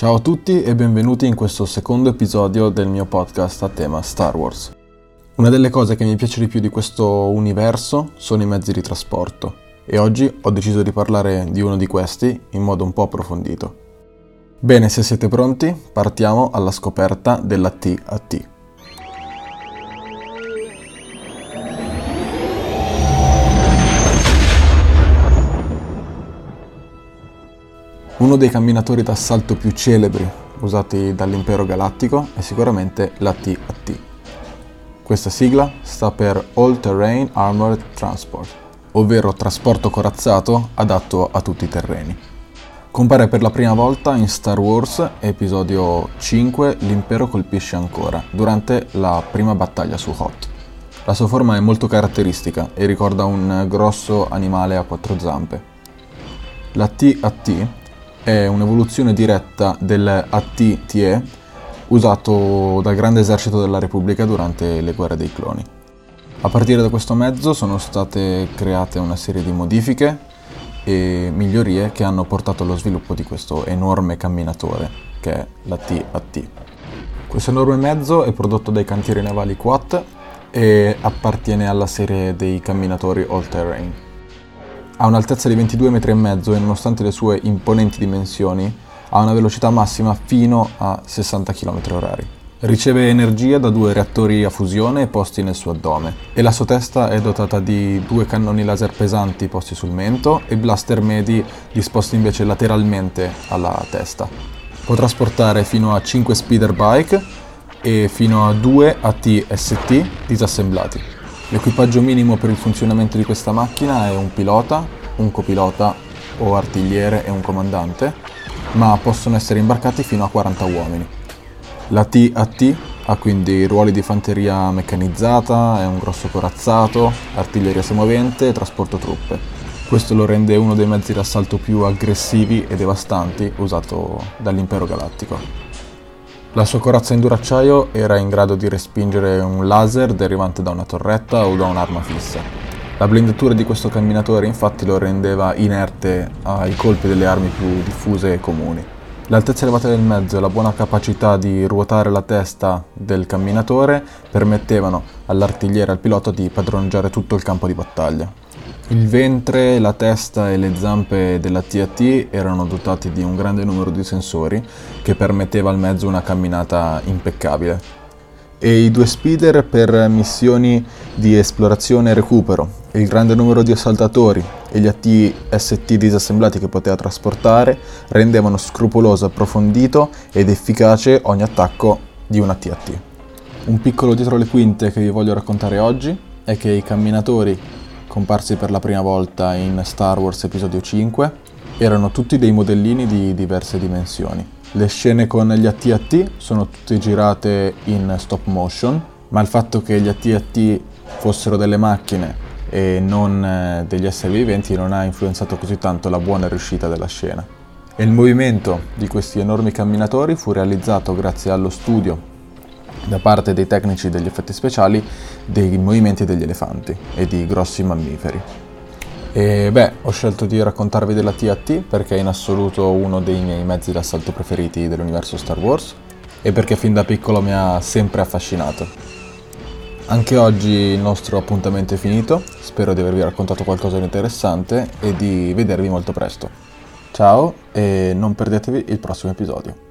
Ciao a tutti e benvenuti in questo secondo episodio del mio podcast a tema Star Wars. Una delle cose che mi piace di più di questo universo sono i mezzi di trasporto e oggi ho deciso di parlare di uno di questi in modo un po' approfondito. Bene, se siete pronti, partiamo alla scoperta della T dei camminatori d'assalto più celebri usati dall'impero galattico è sicuramente la TAT. Questa sigla sta per All Terrain Armored Transport, ovvero trasporto corazzato adatto a tutti i terreni. Compare per la prima volta in Star Wars, episodio 5, l'impero colpisce ancora, durante la prima battaglia su Hoth. La sua forma è molto caratteristica e ricorda un grosso animale a quattro zampe. La TAT è un'evoluzione diretta del AT-TE usato dal grande esercito della Repubblica durante le guerre dei cloni. A partire da questo mezzo sono state create una serie di modifiche e migliorie che hanno portato allo sviluppo di questo enorme camminatore che è la TAT. Questo enorme mezzo è prodotto dai cantieri navali Quat e appartiene alla serie dei camminatori all terrain. Ha un'altezza di 22 metri e nonostante le sue imponenti dimensioni ha una velocità massima fino a 60 km h Riceve energia da due reattori a fusione posti nel suo addome e la sua testa è dotata di due cannoni laser pesanti posti sul mento e blaster medi disposti invece lateralmente alla testa. Può trasportare fino a 5 speeder bike e fino a 2 AT-ST disassemblati. L'equipaggio minimo per il funzionamento di questa macchina è un pilota, un copilota o artigliere e un comandante, ma possono essere imbarcati fino a 40 uomini. La TAT ha quindi ruoli di fanteria meccanizzata, è un grosso corazzato, artiglieria semovente e trasporto truppe. Questo lo rende uno dei mezzi d'assalto più aggressivi e devastanti usato dall'impero galattico. La sua corazza in duracciaio era in grado di respingere un laser derivante da una torretta o da un'arma fissa. La blindatura di questo camminatore infatti lo rendeva inerte ai colpi delle armi più diffuse e comuni. L'altezza elevata del mezzo e la buona capacità di ruotare la testa del camminatore permettevano all'artigliere e al pilota di padroneggiare tutto il campo di battaglia. Il ventre, la testa e le zampe della TAT erano dotati di un grande numero di sensori che permetteva al mezzo una camminata impeccabile. E i due speeder per missioni di esplorazione e recupero, il grande numero di assaltatori e gli AT-ST disassemblati che poteva trasportare rendevano scrupoloso, approfondito ed efficace ogni attacco di una TAT. Un piccolo dietro le quinte che vi voglio raccontare oggi è che i camminatori comparsi per la prima volta in Star Wars Episodio 5, erano tutti dei modellini di diverse dimensioni. Le scene con gli AT-AT sono tutte girate in stop motion, ma il fatto che gli AT-AT fossero delle macchine e non eh, degli esseri viventi non ha influenzato così tanto la buona riuscita della scena. E il movimento di questi enormi camminatori fu realizzato grazie allo studio da parte dei tecnici degli effetti speciali dei movimenti degli elefanti e di grossi mammiferi. E beh, ho scelto di raccontarvi della TAT perché è in assoluto uno dei miei mezzi d'assalto preferiti dell'universo Star Wars e perché fin da piccolo mi ha sempre affascinato. Anche oggi il nostro appuntamento è finito, spero di avervi raccontato qualcosa di interessante e di vedervi molto presto. Ciao e non perdetevi il prossimo episodio.